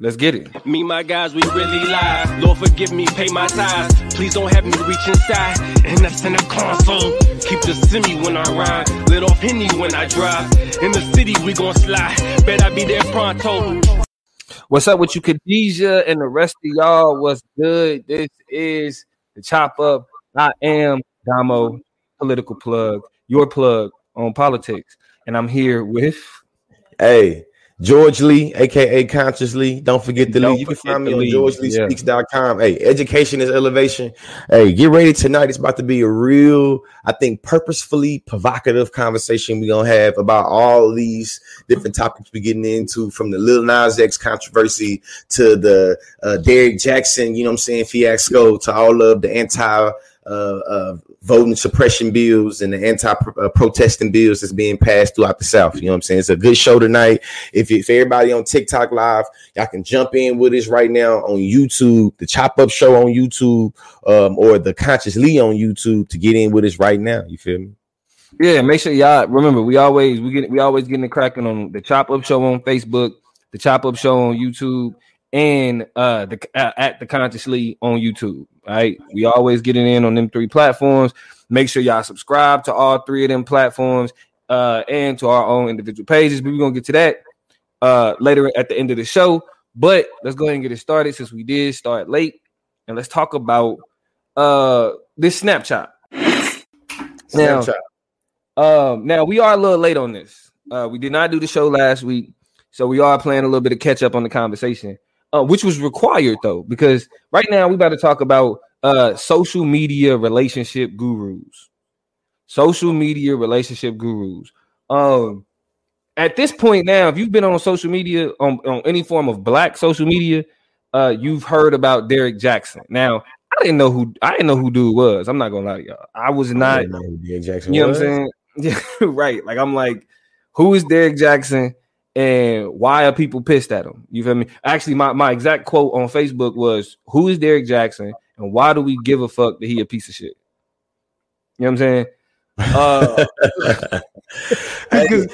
Let's get it. Me, my guys, we really lie. Lord, forgive me, pay my tithes. Please don't have me reach inside. And that's in the console. Keep the semi when I ride. Lit off Henny when I drive. In the city, we gon' slide. Bet I be there pronto. What's up with you, Khadijah, and the rest of y'all? What's good? This is the Chop Up. I am Damo, political plug, your plug on politics. And I'm here with Hey, George Lee, aka Consciously. Don't forget the Lee. You can find me on Lee. georgeleespeaks.com. Hey, education is elevation. Hey, get ready tonight. It's about to be a real, I think, purposefully provocative conversation we're gonna have about all these different topics we're getting into from the Lil Nas X controversy to the uh, Derrick Jaxn, you know what I'm saying, fiasco to all of the anti uh, uh, voting suppression bills and the anti-protesting bills that's being passed throughout the South. You know what I'm saying? It's a good show tonight. If, if everybody on TikTok live, y'all can jump in with us right now on YouTube, the Chop Up Show on YouTube, um, or the Conscious Lee on YouTube to get in with us right now. You feel me? Yeah, make sure y'all remember we always we get we always getting it cracking on the Chop Up Show on Facebook, the Chop Up Show on YouTube, and uh the uh, at the Consciously on YouTube. Right, we always getting in on them three platforms. Make sure y'all subscribe to all three of them platforms uh and to our own individual pages. But we're gonna get to that uh later at the end of the show. But let's go ahead and get it started since we did start late, and let's talk about uh this Snapchat. Now- Snapchat. Um, now we are a little late on this. Uh, we did not do the show last week, so we are playing a little bit of catch up on the conversation, uh, which was required though, because right now we about to talk about uh social media relationship gurus, social media relationship gurus. Um, at this point now, if you've been on social media on, on any form of black social media, uh, you've heard about Derrick Jaxn. Now, I didn't know who I didn't know who dude was. I'm not gonna lie to y'all. I was I not who Derrick Jaxn you know was. what I'm saying? Yeah, right. Like I'm like, who is Derrick Jaxn and why are people pissed at him? You feel me? Actually, my, my exact quote on Facebook was, Who is Derrick Jaxn and why do we give a fuck that he a piece of shit? You know what I'm saying? Uh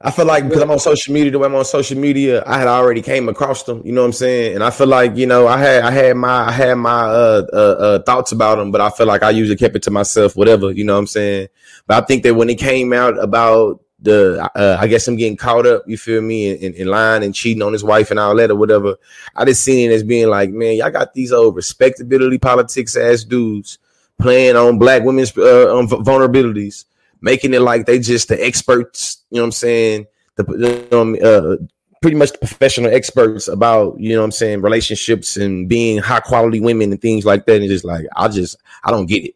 I feel like because I'm on social media, the way I'm on social media, I had already came across them. You know what I'm saying? And I feel like you know, I had I had my I had my uh, uh, uh thoughts about them, but I feel like I usually kept it to myself. Whatever, you know what I'm saying? But I think that when it came out about the, uh, I guess I'm getting caught up. You feel me? In, in line and cheating on his wife and all that or whatever. I just seen it as being like, man, y'all got these old respectability politics ass dudes playing on black women's uh, on v- vulnerabilities making it like they just the experts, you know what I'm saying? The um, uh, pretty much the professional experts about, you know what I'm saying, relationships and being high quality women and things like that. And just like I just I don't get it.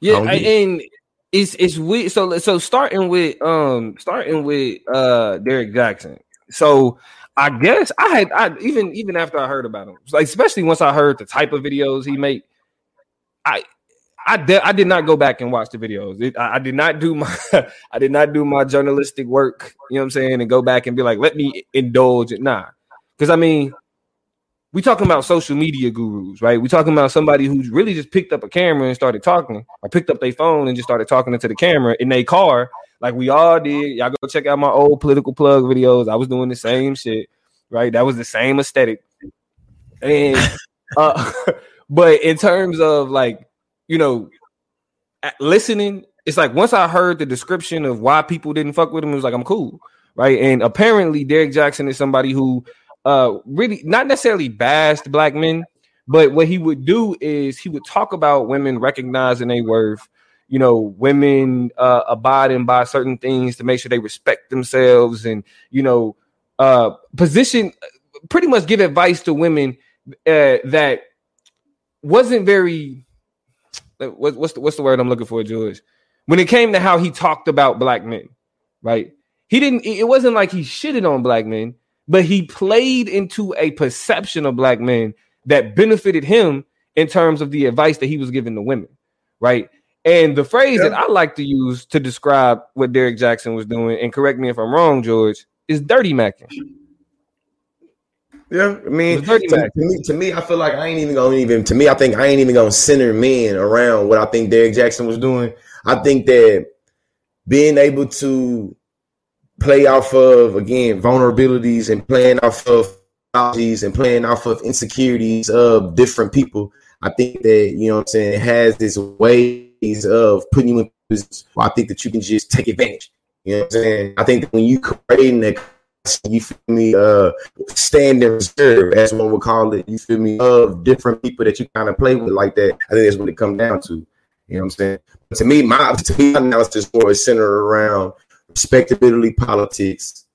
yeah, I- it. It's it's weird. So so starting with um starting with uh Derrick Jaxn. So I guess I had I even even after I heard about him, like especially once I heard the type of videos he make, I I did I did not go back and watch the videos. It, I, I did not do my I did not do my journalistic work. You know what I'm saying, and go back and be like, let me indulge it. Nah, because I mean, we talking about social media gurus, right? We talking about somebody who's really just picked up a camera and started talking, or picked up their phone and just started talking into the camera in their car, like we all did. Y'all go check out my old political plug videos. I was doing the same shit, right? That was the same aesthetic, and uh, but in terms of like you know, listening, it's like once I heard the description of why people didn't fuck with him, it was like I'm cool, right? And apparently, Derrick Jaxn is somebody who uh really not necessarily bashed black men, but what he would do is he would talk about women recognizing their worth, you know, women uh abiding by certain things to make sure they respect themselves and you know uh position pretty much give advice to women uh, that wasn't very what, what's the, what's the word I'm looking for, George? When it came to how he talked about black men, right? He didn't. It wasn't like he shitted on black men, but he played into a perception of black men that benefited him in terms of the advice that he was giving to women, right? And the phrase that I like to use to describe what Derrick Jaxn was doing, and correct me if I'm wrong, George, is dirty macking. Yeah, I mean, to, to me, to me, I feel like I ain't even gonna even. To me, I think I ain't even gonna center men around what I think Derrick Jaxn was doing. I think that being able to play off of again vulnerabilities and playing off of technologies and playing off of insecurities of different people. I think that you know what I'm saying has this ways of putting you in positions I think that you can just take advantage. You know what I'm saying? I think that when you creating that you feel me, uh stand in reserve, as one would call it, you feel me, of different people that you kind of play with like that. I think that's what it comes down to. You know what I'm saying? But to me, my to me, my analysis more is centered around respectability politics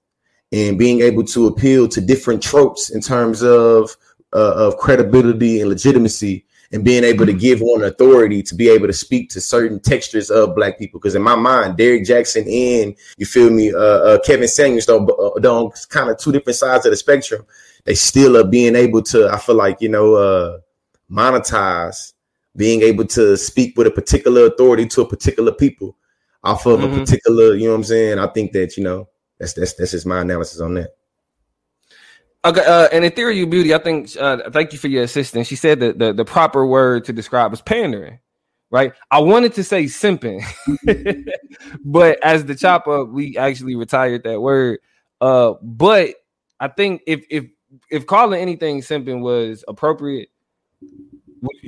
and being able to appeal to different tropes in terms of uh, of credibility and legitimacy and being able to give one authority to be able to speak to certain textures of black people. Because in my mind, Derrick Jaxn and you feel me, uh, uh, Kevin Samuels don't don't kind of two different sides of the spectrum. They still are being able to. I feel like you know uh, monetize being able to speak with a particular authority to a particular people off of mm-hmm. a particular, you know what I'm saying? I think that, you know, that's that's that's just my analysis on that. Okay, uh, and Ethereal Beauty, I think. Uh, thank you for your assistance. She said that the, the proper word to describe was pandering, right? I wanted to say simping, but as the chop up, we actually retired that word. Uh, but I think if if if calling anything simping was appropriate,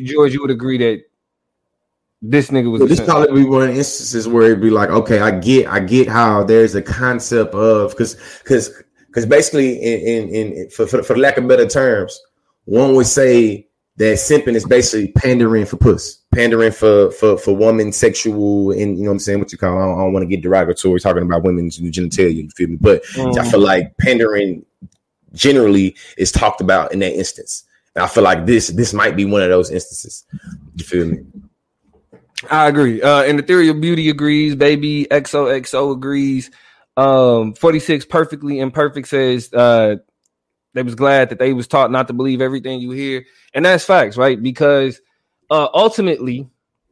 George, you would agree that this nigga was. this probably be one of instances where it'd be like, okay, I get, I get how there's a concept of because because because basically, in, in in for, for for lack of better terms, one would say that simping is basically pandering for puss, pandering for for for woman sexual, and you know what I'm saying, what you call. I don't, don't want to get derogatory talking about women's genitalia. You feel me? But mm. I feel like pandering generally is talked about in that instance. And I feel like this this might be one of those instances. You feel me? I agree. Uh, and Ethereal Beauty agrees. Baby XOXO agrees. Um, 46 perfectly imperfect says uh, they was glad that they was taught not to believe everything you hear, and that's facts, right? Because uh, ultimately,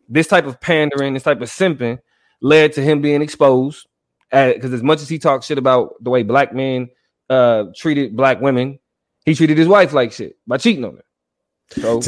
this type of pandering, this type of simping, led to him being exposed. Because as much as he talked shit about the way black men uh, treated black women, he treated his wife like shit by cheating on her. So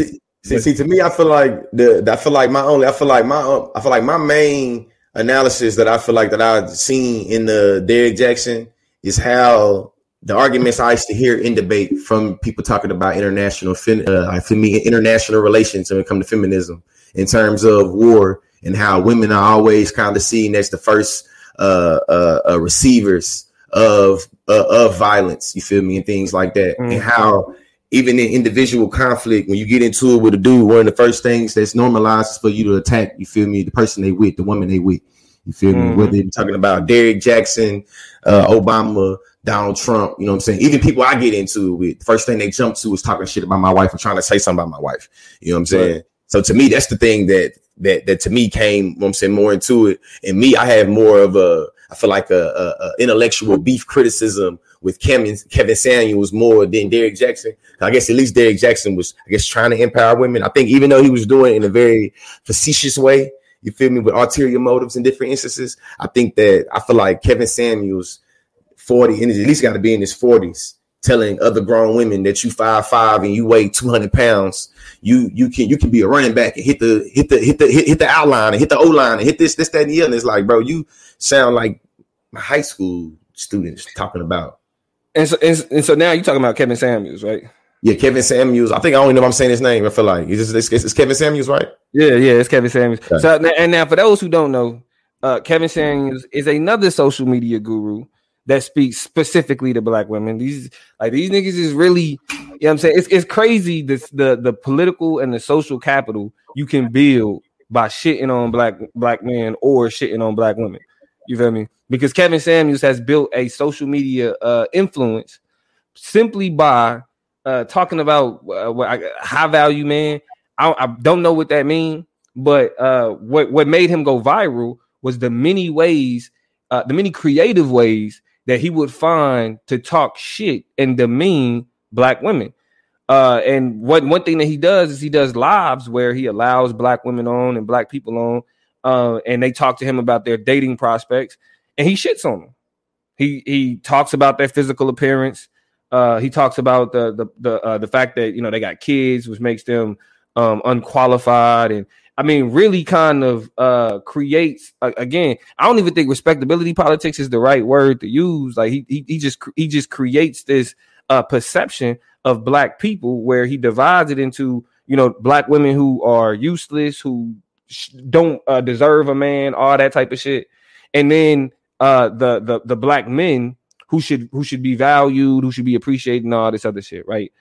see, see, to me, I feel like the I feel like my only I feel like my I feel like my main analysis that I feel like that I've seen in the Derrick Jaxn is how the arguments I used to hear in debate from people talking about international fin uh, me international relations when it comes to feminism in terms of war and how women are always kind of seen as the first uh, uh, uh receivers of uh, of violence. You feel me, and things like that, mm-hmm. and how even in individual conflict, when you get into it with a dude, one of the first things that's normalized is for you to attack. You feel me, the person they with, the woman they with. You feel mm-hmm. me? Whether you're talking about Derrick Jaxn, uh, Obama, Donald Trump, you know what I'm saying? Even people I get into with, the first thing they jump to is talking shit about my wife or trying to say something about my wife. You know what I'm saying? Right. So to me, that's the thing that that that to me came, you know I'm saying, more into it. And me, I have more of a I feel like a, a, a intellectual beef criticism with Kevin Kevin Samuels more than Derrick Jaxn. I guess at least Derrick Jaxn was, I guess, trying to empower women. I think even though he was doing it in a very facetious way, you feel me, with ulterior motives in different instances, I think that I feel like Kevin Samuels, 40, and at least got to be in his 40s, telling other grown women that you five five and you weigh 200 pounds you you can you can be a running back and hit the hit the hit the hit, hit the outline and hit the O line and hit this this that and the other. And it's like, bro, you sound like my high school students talking about. And so and, and so now you're talking about Kevin Samuels, right? Yeah, Kevin Samuels. I think I only know if I'm saying his name. I feel like it's, it's, it's Kevin Samuels, right? Yeah, yeah, it's Kevin Samuels. Okay. So and now for those who don't know, uh, Kevin Samuels is another social media guru that speaks specifically to black women. These like these niggas is really, you know what I'm saying? It's it's crazy this the the political and the social capital you can build by shitting on black black men or shitting on black women. You feel me? Because Kevin Samuels has built a social media uh, influence simply by uh, talking about uh, high value man. I, I, don't know what that means, but uh, what what made him go viral was the many ways, uh, the many creative ways that he would find to talk shit and demean black women. Uh, and what one thing that he does is he does lives where he allows black women on and black people on, uh, and they talk to him about their dating prospects, and he shits on them. He he talks about their physical appearance. Uh, he talks about the the the uh, the fact that you know they got kids, which makes them um, unqualified, and I mean, really kind of uh creates uh, again. I don't even think respectability politics is the right word to use. Like he he, he just he just creates this uh perception of black people where he divides it into you know black women who are useless, who don't uh, deserve a man, all that type of shit, and then uh the the the black men who should who should be valued, who should be appreciated, and all this other shit, right?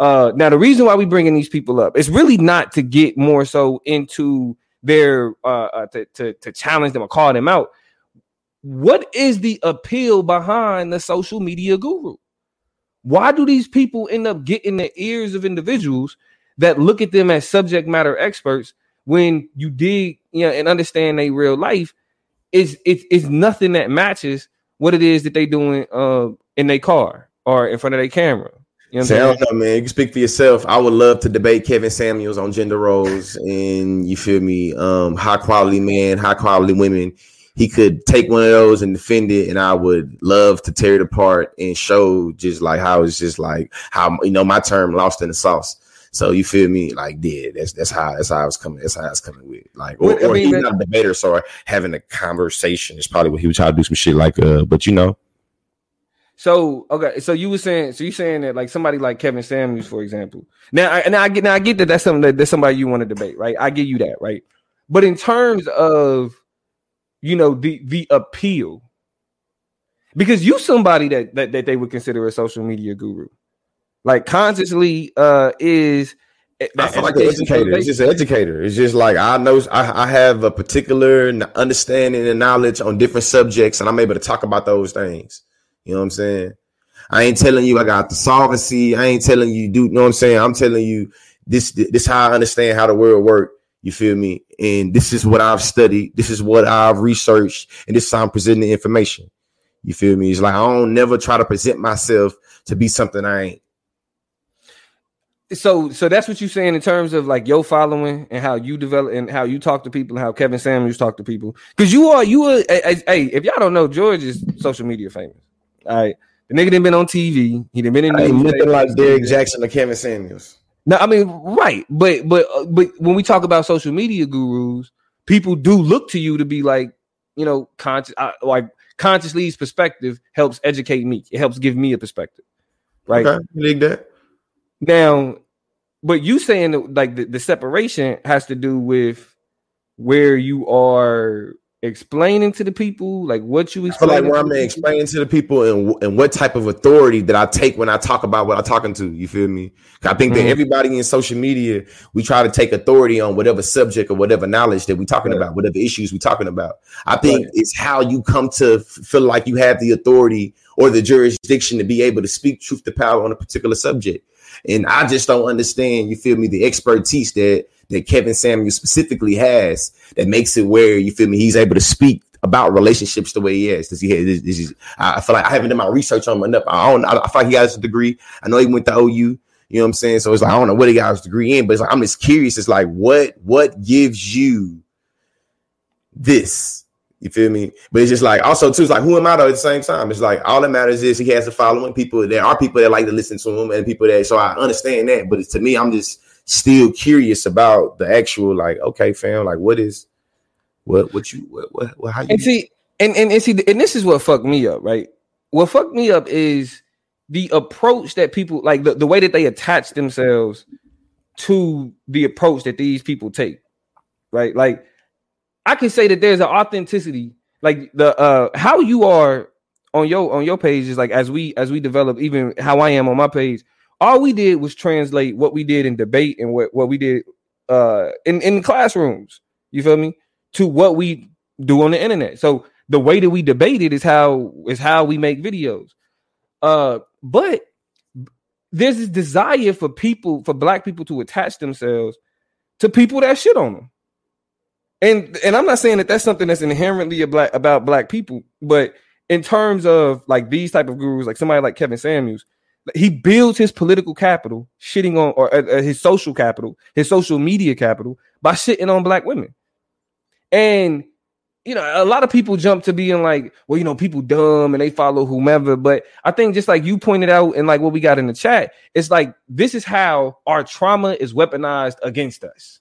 Uh, now the reason why we bringing these people up is really not to get more so into their uh, uh to, to to challenge them or call them out. What is the appeal behind the social media guru? Why do these people end up getting the ears of individuals that look at them as subject matter experts when you dig you know and understand their real life? Is it's it's nothing that matches what it is that they doing uh, in their car or in front of their camera. You know Say, I don't know, man. You can speak for yourself. I would love to debate Kevin Samuels on gender roles and you feel me, um, high quality men, high quality women. He could take one of those and defend it, and I would love to tear it apart and show just like how it's just like how you know my term lost in the sauce. So you feel me? Like, yeah, that's that's how that's how I was coming. That's how I was coming with. Like, or, I mean, or he's not a debater, so having a conversation is probably what he was trying to do some shit like. Uh, but you know, so okay, so you were saying, so you saying that like somebody like Kevin Samuels, for example. Now, I, and I get now I get that that's something that that's somebody you want to debate, right? I give you that, right? But in terms of you know the the appeal, because you somebody that that, that they would consider a social media guru, like consciously uh is. I feel like an educator. It's just an educator. It's just like I know I, I have a particular understanding and knowledge on different subjects, and I'm able to talk about those things. You know what I'm saying? I ain't telling you I got the solvency. I ain't telling you do you know what I'm saying? I'm telling you this this how I understand how the world work. You feel me? And this is what I've studied. This is what I've researched, and this is how I'm presenting the information. You feel me? It's like I don't never try to present myself to be something I ain't. So, so that's what you're saying in terms of like your following and how you develop and how you talk to people and how Kevin Samuels talk to people. Because you are you are hey, if y'all don't know, George is social media famous. All right. The nigga didn't been on TV. He didn't been in. Nothing like Derrick Jaxn or Kevin Samuels. No, I mean, right, but but uh, but when we talk about social media gurus, people do look to you to be like, you know, conscious, uh, like consciously's perspective helps educate me. It helps give me a perspective, right? Okay, dig that. Now, but you saying that like the, the separation has to do with where you are explaining to the people like what you feel like where I'm explaining to the people and, and what type of authority that I take when I talk about what I'm talking to. You feel me? I think mm-hmm. that everybody in social media, we try to take authority on whatever subject or whatever knowledge that we're talking right. about, whatever issues we're talking about. I think right. it's how you come to feel like you have the authority or the jurisdiction to be able to speak truth to power on a particular subject. And I just don't understand, you feel me, the expertise that that Kevin Samuel specifically has that makes it where you feel me he's able to speak about relationships the way he is. because he? This, this is, I feel like I haven't done my research on him enough. I don't. I, feel like he has a degree. I know he went to OU. You know what I'm saying? So it's like I don't know what he got his degree in, but it's like, I'm just curious. It's like what what gives you this? You feel me? But it's just like also too. It's like who am I though? At the same time, it's like all that matters is he has a following. People there are people that like to listen to him, and people that so I understand that. But to me, I'm just still curious about the actual like okay fam like what is what what you what, what, what how you and see and, and and see and this is what fucked me up right what fucked me up is the approach that people like the, the way that they attach themselves to the approach that these people take right like i can say that there's an authenticity like the uh how you are on your on your page is like as we as we develop even how i am on my page all we did was translate what we did in debate and what, what we did uh in, in classrooms, you feel me, to what we do on the internet. So the way that we debate it is how is how we make videos. Uh, but there's this desire for people, for black people to attach themselves to people that shit on them. And and I'm not saying that that's something that's inherently a black about black people, but in terms of like these type of gurus, like somebody like Kevin Samuels, he builds his political capital shitting on or uh, uh, his social capital, his social media capital by shitting on black women. And you know, a lot of people jump to being like, well, you know, people dumb and they follow whomever. But I think just like you pointed out and like what we got in the chat, it's like this is how our trauma is weaponized against us.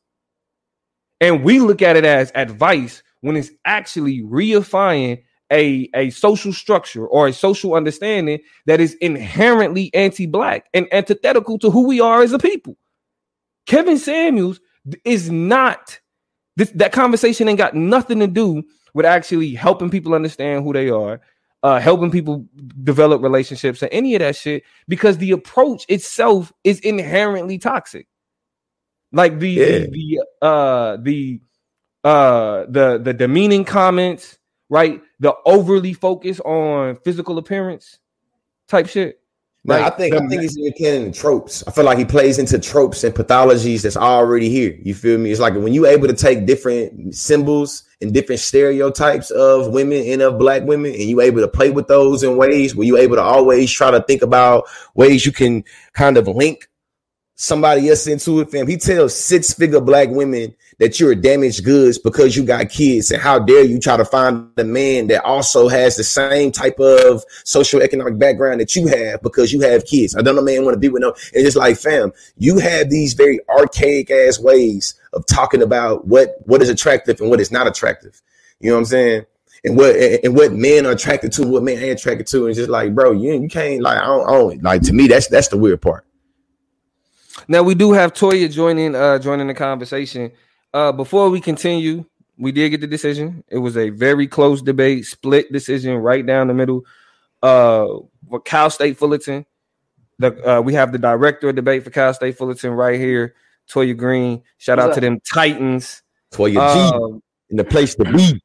And we look at it as advice when it's actually reifying a, a social structure or a social understanding that is inherently anti-black and antithetical to who we are as a people. Kevin Samuels is not this, that conversation ain't got nothing to do with actually helping people understand who they are, uh, helping people develop relationships and any of that shit because the approach itself is inherently toxic. Like the yeah. the, the uh the uh the the demeaning comments, right? The overly focus on physical appearance type shit. No, I think I think he's in tropes. I feel like he plays into tropes and pathologies that's already here. You feel me? It's like when you able to take different symbols and different stereotypes of women and of black women, and you able to play with those in ways where you able to always try to think about ways you can kind of link somebody else into it, fam. He tells six figure black women that you're damaged goods because you got kids. And how dare you try to find a man that also has the same type of social economic background that you have because you have kids. I don't know man want to be with no. It's just like, fam, you have these very archaic ass ways of talking about what what is attractive and what is not attractive. You know what I'm saying? And what and what men are attracted to, what men ain't attracted to, and just like, bro, you you can't like I don't, I don't like to me that's that's the weird part. Now we do have Toya joining uh joining the conversation. Uh before we continue, we did get the decision. It was a very close debate, split decision right down the middle. Uh for Cal State Fullerton. The uh, we have the director of debate for Cal State Fullerton right here, Toya Green. Shout What's out up? to them Titans. Toya G um, in the place to be.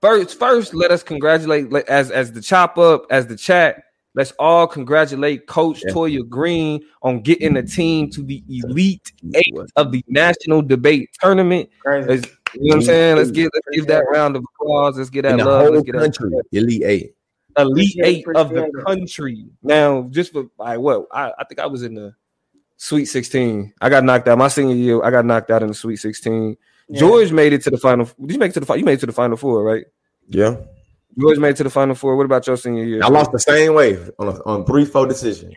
First, first, let us congratulate as as the chop up, as the chat Let's all congratulate Coach yeah. Toya Green on getting the team to the elite eight of the national debate tournament. you know what I'm saying? Let's give let's give that round of applause. Let's get that love. Let's get country. that elite eight. Elite eight of the country. Now, just for I what I, I think I was in the Sweet 16. I got knocked out my senior year. I got knocked out in the Sweet 16. Yeah. George made it to the final. Did you make it to the You made it to the final four, right? Yeah. You always made it to the final four. What about your senior year? I lost the same way on a, on three four decision.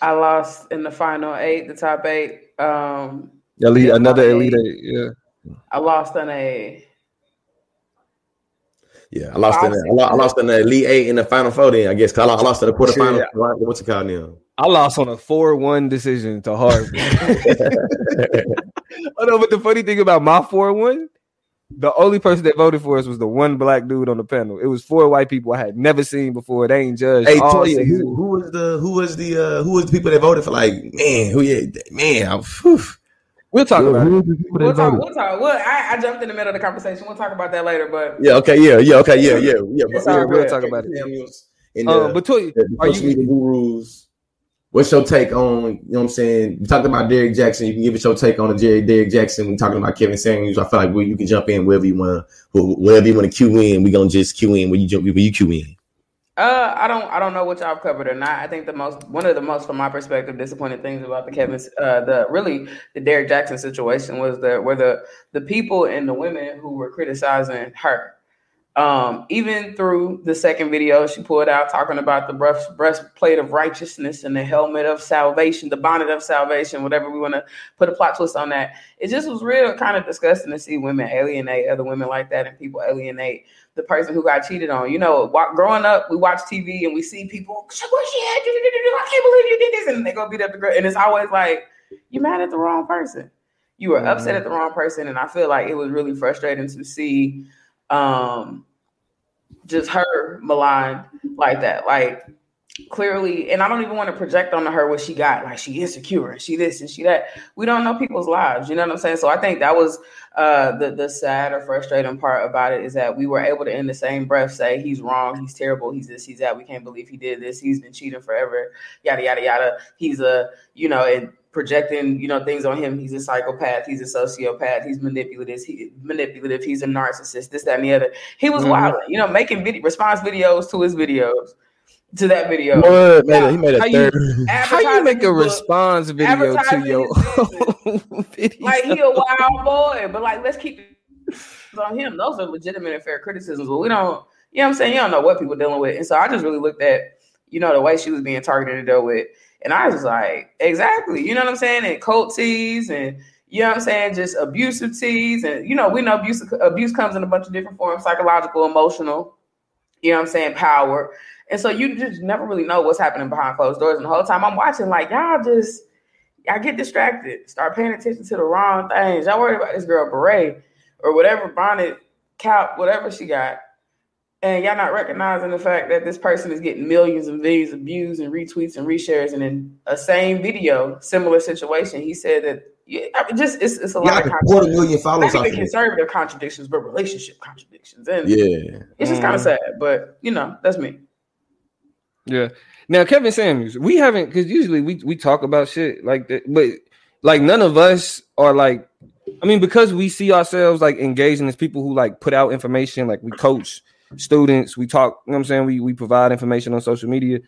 I lost in the final eight, the top eight. Um, elite, another elite eight. Yeah. I lost in a. Yeah, I lost in the, I lost in the elite eight in the final four. Then I guess because I lost in the quarterfinal. Yeah. What's it called now? I lost on a four-one decision to Harvard. oh know, but the funny thing about my four-one the only person that voted for us was the one black dude on the panel. It was four white people I had never seen before. They ain't judged. Hey, Toya, who, who, was the who was the uh, who was the people that voted for? Like, man, who yeah, man, I, We'll talk about it. We'll talk, we'll talk. Well, I, I, jumped in the middle of the conversation. We'll talk about that later. But yeah, okay, yeah, yeah, okay, yeah, yeah, yeah. But, yeah we'll talk about it. And, uh, but Toya, are you gurus? What's your take on, you know what I'm saying? You talked about Derrick Jaxn. You can give us your take on the Jerry Derrick Jaxn. We're talking about Kevin Samuels. I feel like well, you can jump in wherever you want, wherever you want to cue in. We're gonna just cue in where you jump where you cue in. Uh, I don't, I don't know what y'all covered or not. I think the most, one of the most, from my perspective, disappointing things about the Kevin, uh, the really the Derrick Jaxn situation was the where the the people and the women who were criticizing her um, even through the second video, she pulled out talking about the breast, breastplate of righteousness and the helmet of salvation, the bonnet of salvation, whatever we want to put a plot twist on that. It just was real kind of disgusting to see women alienate other women like that and people alienate the person who got cheated on. You know, growing up, we watch TV and we see people, I can't believe you did this. And they go beat up the girl. And it's always like, you mad at the wrong person. You were upset mm-hmm. at the wrong person. And I feel like it was really frustrating to see um, just her maligned like that. Like clearly, and I don't even want to project onto her what she got. Like she insecure and she this and she that. We don't know people's lives. You know what I'm saying? So I think that was uh, the the sad or frustrating part about it is that we were able to in the same breath say he's wrong, he's terrible, he's this, he's that. We can't believe he did this. He's been cheating forever. Yada yada yada. He's a you know and projecting, you know, things on him. He's a psychopath. He's a sociopath. He's manipulative. He manipulative. He's a narcissist. This, that, and the other. He was mm-hmm. wild, you know, making video, response videos to his videos. To that video, what? Now, he made a how third. You, how you make a response video to your video? Like he a wild boy, but like let's keep it on him. Those are legitimate and fair criticisms, but we don't. You know what I'm saying? You don't know what people dealing with, and so I just really looked at you know the way she was being targeted to deal with and I was like, exactly. You know what I'm saying? And coat tees and you know what I'm saying, just abusive teas. And, you know, we know abuse, abuse comes in a bunch of different forms psychological, emotional, you know what I'm saying, power. And so you just never really know what's happening behind closed doors. And the whole time I'm watching, like, y'all just, y'all get distracted, start paying attention to the wrong things. Y'all worried about this girl beret or whatever bonnet, cap, whatever she got and y'all not recognizing the fact that this person is getting millions and millions of views and retweets and reshares, and in a same video, similar situation, he said that yeah, I mean, just it's, it's a lot of quarter million followers. Not even conservative contradictions, but relationship contradictions, and yeah, it's just kind of mm. sad. But you know, that's me. Yeah. Now, Kevin Samuels, we haven't because usually we we talk about shit like that, but like none of us are like, I mean, because we see ourselves like engaging as people who like put out information, like we coach students. We talk, you know I'm saying? We we provide information on social media.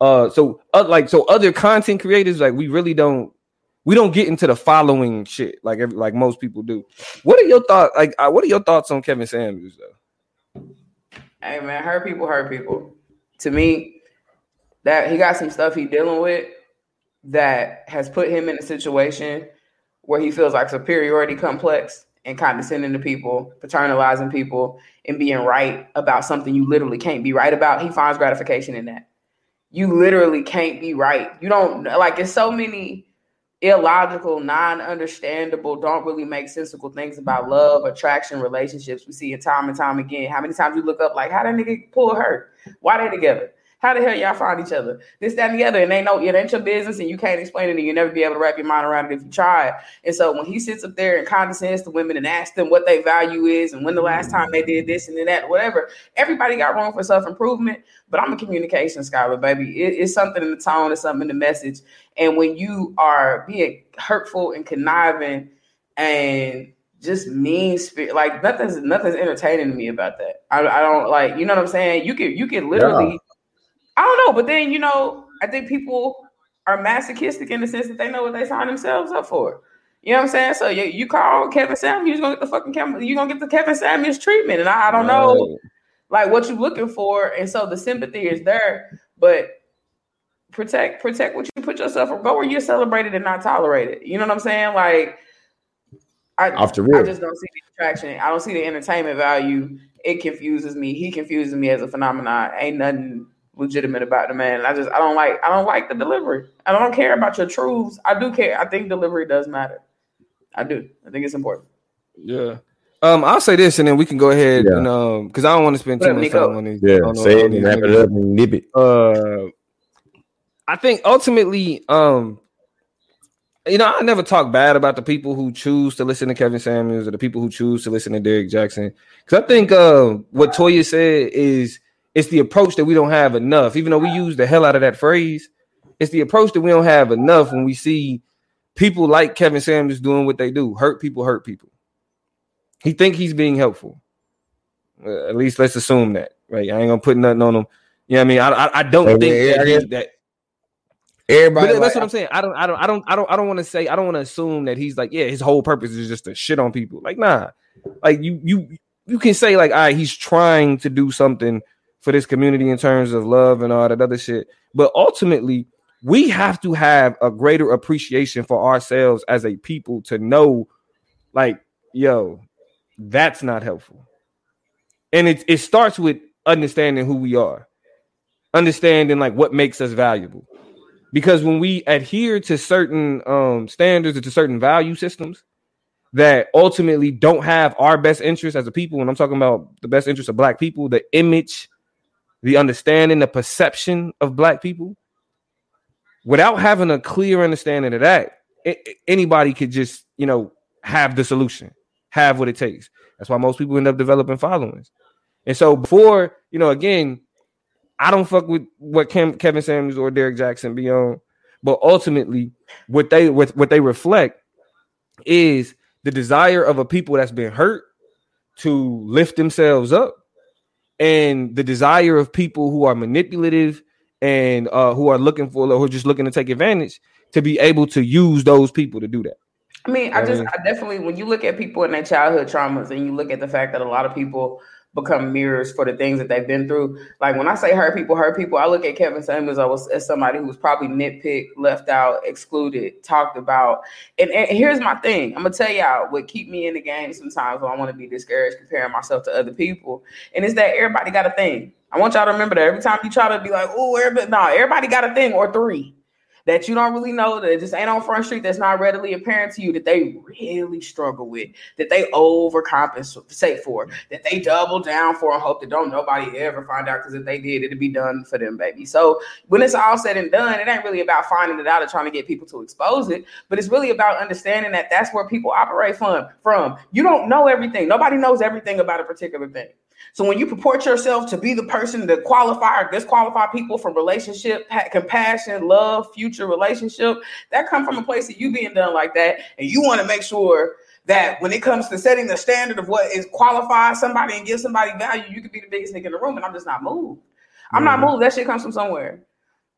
Uh so uh, like so other content creators, like we really don't we don't get into the following shit like every, like most people do. What are your thoughts? Like, uh, what are your thoughts on Kevin Samuels though? Hey man, hurt people hurt people. To me, that he got some stuff he dealing with that has put him in a situation where he feels like superiority complex and condescending to people, paternalizing people, and being right about something you literally can't be right about. He finds gratification in that. You literally can't be right. You don't like it's so many illogical, non-understandable, don't really make sensical things about love, attraction, relationships. We see it time and time again. How many times you look up like how that nigga pull her? Why they together? How the hell y'all find each other? This, that, and the other. And they know it ain't your business and you can't explain it and you'll never be able to wrap your mind around it if you try. And so when he sits up there and condescends to women and asks them what their value is and when the last time they did this and then that, whatever, everybody got room for self-improvement. But I'm a communication scholar, baby. It, it's something in the tone, it's something in the message. And when you are being hurtful and conniving and just mean spirit. Like nothing's nothing's entertaining to me about that. I, I don't like you know what I'm saying. You can you can literally I don't know, but then you know, I think people are masochistic in the sense that they know what they sign themselves up for. You know what I'm saying? So you, you call Kevin Samuels, you're gonna get the fucking you're gonna get the Kevin Samuels treatment, and I, I don't know like what you're looking for, and so the sympathy is there, but protect protect what you put yourself or go where you're celebrated and not tolerated. You know what I'm saying? Like I, Off the. I just don't see the attraction. I don't see the entertainment value. It confuses me. He confuses me as a phenomenon. Ain't nothing legitimate about the man. I just I don't like I don't like the delivery. I don't care about your truths. I do care. I think delivery does matter. I do. I think it's important. Yeah. Um, I'll say this, and then we can go ahead yeah. and um, because I don't want to spend too much time on these. Yeah, on, say on it, wrap it up, and nip it. Uh, I think ultimately, um, you know, I never talk bad about the people who choose to listen to Kevin Samuels or the people who choose to listen to Derrick Jaxn, because I think uh, what Toya said is it's the approach that we don't have enough. Even though we use the hell out of that phrase, it's the approach that we don't have enough when we see people like Kevin Samuels doing what they do. Hurt people, hurt people. He think he's being helpful. Uh, at least let's assume that, right? I ain't gonna put nothing on him. You know what I mean? I I, I don't think that, that Everybody, but that's like, what I'm saying. I don't, I don't, I don't, I don't, I don't want to say. I don't want to assume that he's like, yeah, his whole purpose is just to shit on people. Like, nah, like you, you, you can say like, all right, he's trying to do something for this community in terms of love and all that other shit. But ultimately, we have to have a greater appreciation for ourselves as a people to know, like, yo, that's not helpful. And it, it starts with understanding who we are, understanding like what makes us valuable. Because when we adhere to certain um, standards or to certain value systems that ultimately don't have our best interest as a people, and I'm talking about the best interest of black people, the image the understanding, the perception of black people, without having a clear understanding of that, it, anybody could just, you know, have the solution, have what it takes. That's why most people end up developing followings. And so before, you know, again, I don't fuck with what Kim, Kevin Samuels or Derrick Jaxn be on, but ultimately, what they what, what they reflect is the desire of a people that's been hurt to lift themselves up and the desire of people who are manipulative and uh, who are looking for or who are just looking to take advantage to be able to use those people to do that. I mean, I just, I definitely, when you look at people in their childhood traumas and you look at the fact that a lot of people become mirrors for the things that they've been through. Like when I say hurt people, hurt people, I look at Kevin Samuels as, as somebody who was probably nitpicked, left out, excluded, talked about. And, and here's my thing I'm gonna tell y'all what keep me in the game sometimes when I want to be discouraged comparing myself to other people. And it's that everybody got a thing. I want y'all to remember that every time you try to be like, oh, everybody, nah, everybody got a thing or three that you don't really know that just ain't on front street that's not readily apparent to you that they really struggle with that they overcompensate for that they double down for and hope that don't nobody ever find out because if they did it'd be done for them baby. So when it's all said and done it ain't really about finding it out or trying to get people to expose it but it's really about understanding that that's where people operate from from. You don't know everything. Nobody knows everything about a particular thing so when you purport yourself to be the person to qualify or disqualify people from relationship, compassion, love, future relationship, that come from a place of you being done like that, and you want to make sure that when it comes to setting the standard of what is qualify somebody and give somebody value, you could be the biggest nigga in the room, and I'm just not moved. I'm mm-hmm. not moved. That shit comes from somewhere.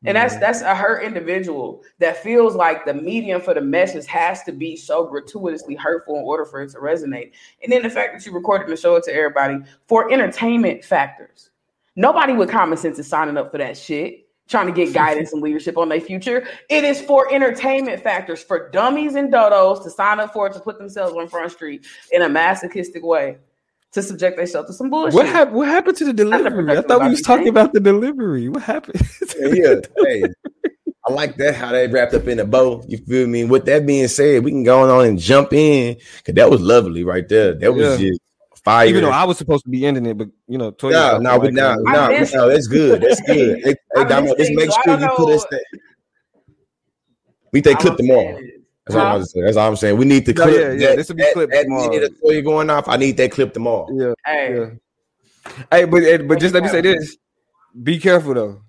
And that's that's a hurt individual that feels like the medium for the message has to be so gratuitously hurtful in order for it to resonate. And then the fact that you recorded and show it to everybody for entertainment factors. Nobody with common sense is signing up for that shit, trying to get guidance and leadership on their future. It is for entertainment factors, for dummies and dodos to sign up for it to put themselves on front street in a masochistic way to subject themselves to some bullshit. What, hap- what happened to the delivery? I, thought we was talking about the delivery. What happened? yeah, hey, I like that how they wrapped up in a bow. You feel me? With that being said, we can go on and jump in because that was lovely right there. That was yeah. just fire. Even though I was supposed to be ending it, but you know, no, no, but no, no, no, that's good. That's good. hey, hey Damo, just make sure you put us. We take clip tomorrow. That's all I'm saying. That's all I'm saying. We need to clip. No, yeah, yeah. That, this will be clipped that, tomorrow. That story going off. I need that clip tomorrow. Yeah. Hey. Yeah. Hey, but but just let me say this: be careful though.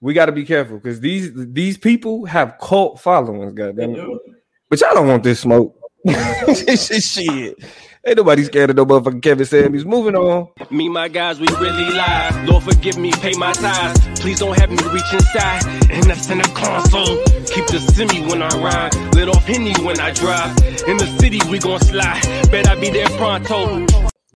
We got to be careful because these these people have cult followings. Goddamn. But y'all don't want this smoke. Shit. Ain't nobody scared of no motherfucking Kevin Samuels. Moving on. Me, my guys, we really lie. Lord, forgive me, pay my tithes. Please don't have me reach inside. And that's in the console. Keep the semi when I ride. Let off Henny when I drive. In the city, we gon' slide. Bet I be there pronto.